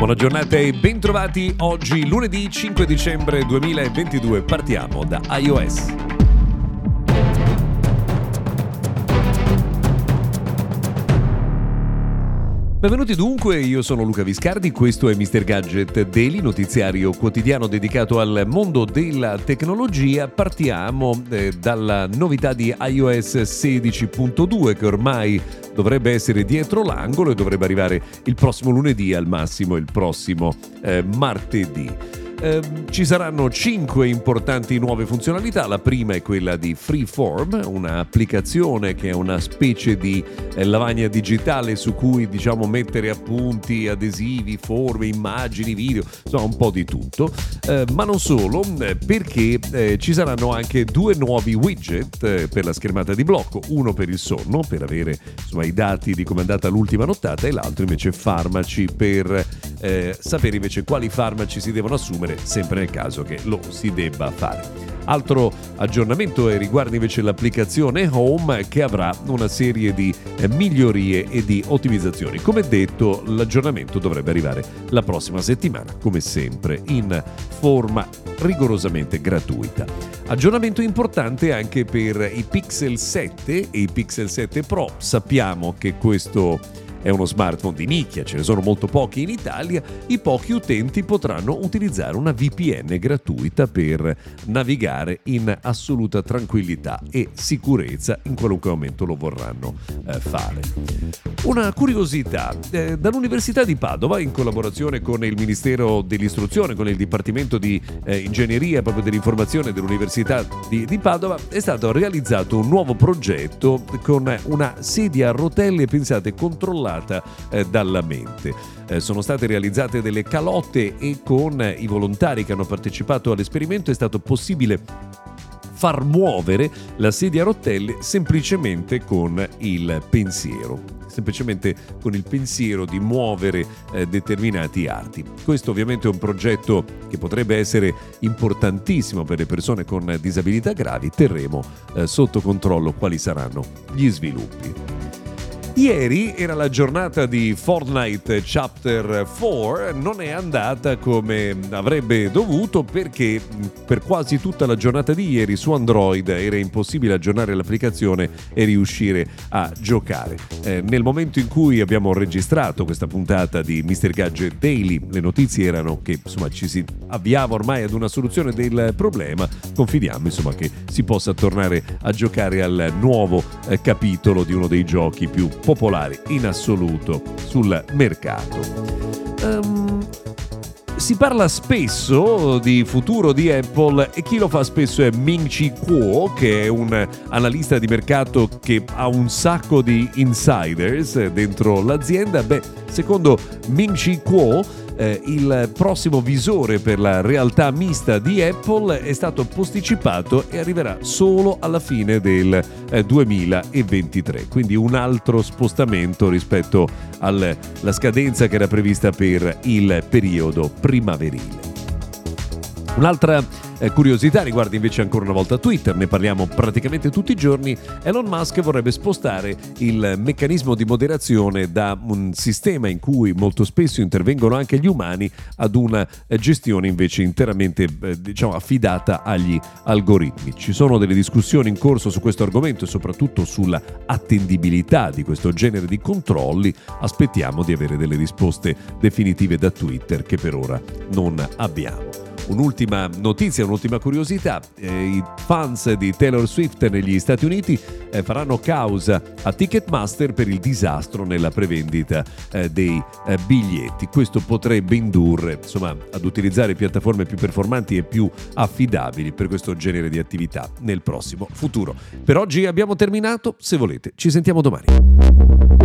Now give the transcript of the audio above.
Buona giornata e bentrovati oggi lunedì 5 dicembre 2022. Partiamo da iOS. Benvenuti dunque, io sono Luca Viscardi, questo è Mr. Gadget Daily, notiziario quotidiano dedicato al mondo della tecnologia. Partiamo eh, dalla novità di iOS 16.2 che ormai dovrebbe essere dietro l'angolo e dovrebbe arrivare il prossimo lunedì, al massimo il prossimo eh, martedì. Eh, ci saranno cinque importanti nuove funzionalità. La prima è quella di Freeform, un'applicazione che è una specie di eh, lavagna digitale su cui diciamo mettere appunti, adesivi, forme, immagini, video, insomma un po' di tutto. Eh, ma non solo, eh, perché eh, ci saranno anche due nuovi widget eh, per la schermata di blocco, uno per il sonno, per avere insomma, i dati di come è andata l'ultima nottata e l'altro invece farmaci per sapere invece quali farmaci si devono assumere fare sempre nel caso che lo si debba fare. Altro aggiornamento riguarda invece l'applicazione Home che avrà una serie di eh, migliorie e di ottimizzazioni. Come detto, l'aggiornamento dovrebbe arrivare la prossima settimana, come sempre, in forma rigorosamente gratuita. Aggiornamento importante anche per i Pixel 7 e i Pixel 7 Pro. Sappiamo che questo è uno smartphone di nicchia, ce ne sono molto pochi in Italia, i pochi utenti potranno utilizzare una VPN gratuita per navigare in assoluta tranquillità e sicurezza in qualunque momento lo vorranno eh, fare. Una curiosità, eh, dall'Università di Padova, in collaborazione con il Ministero dell'Istruzione, con il Dipartimento di eh, Ingegneria proprio dell'Informazione dell'Università di, di Padova, è stato realizzato un nuovo progetto con una sedia a rotelle, pensate, controllata controllata eh, dalla mente. Eh, sono state realizzate delle calotte e con i volontari che hanno partecipato all'esperimento è stato possibile far muovere la sedia a rotelle semplicemente con il pensiero semplicemente con il pensiero di muovere eh, determinati arti. Questo ovviamente è un progetto che potrebbe essere importantissimo per le persone con disabilità gravi, terremo eh, sotto controllo quali saranno gli sviluppi. Ieri era la giornata di Fortnite Chapter 4, non è andata come avrebbe dovuto perché per quasi tutta la giornata di ieri su Android era impossibile aggiornare l'applicazione e riuscire a giocare. Eh, nel momento in cui abbiamo registrato questa puntata di Mr. Gadget Daily, le notizie erano che insomma ci si avviava ormai ad una soluzione del problema, confidiamo insomma che si possa tornare a giocare al nuovo eh, capitolo di uno dei giochi più popolari in assoluto sul mercato. Um, si parla spesso di futuro di Apple e chi lo fa spesso è Ming Chi Kuo, che è un analista di mercato che ha un sacco di insiders dentro l'azienda. Beh, secondo Ming Chi Kuo, eh, il prossimo visore per la realtà mista di Apple è stato posticipato e arriverà solo alla fine del eh, 2023, quindi un altro spostamento rispetto alla scadenza che era prevista per il periodo primaverile. Un'altra eh, curiosità riguarda invece ancora una volta Twitter, ne parliamo praticamente tutti i giorni. Elon Musk vorrebbe spostare il meccanismo di moderazione da un sistema in cui molto spesso intervengono anche gli umani ad una eh, gestione invece interamente eh, diciamo, affidata agli algoritmi. Ci sono delle discussioni in corso su questo argomento e soprattutto sulla attendibilità di questo genere di controlli. Aspettiamo di avere delle risposte definitive da Twitter che per ora non abbiamo. Un'ultima notizia, un'ultima curiosità, eh, i fans di Taylor Swift negli Stati Uniti eh, faranno causa a Ticketmaster per il disastro nella prevendita eh, dei eh, biglietti. Questo potrebbe indurre insomma, ad utilizzare piattaforme più performanti e più affidabili per questo genere di attività nel prossimo futuro. Per oggi abbiamo terminato, se volete ci sentiamo domani.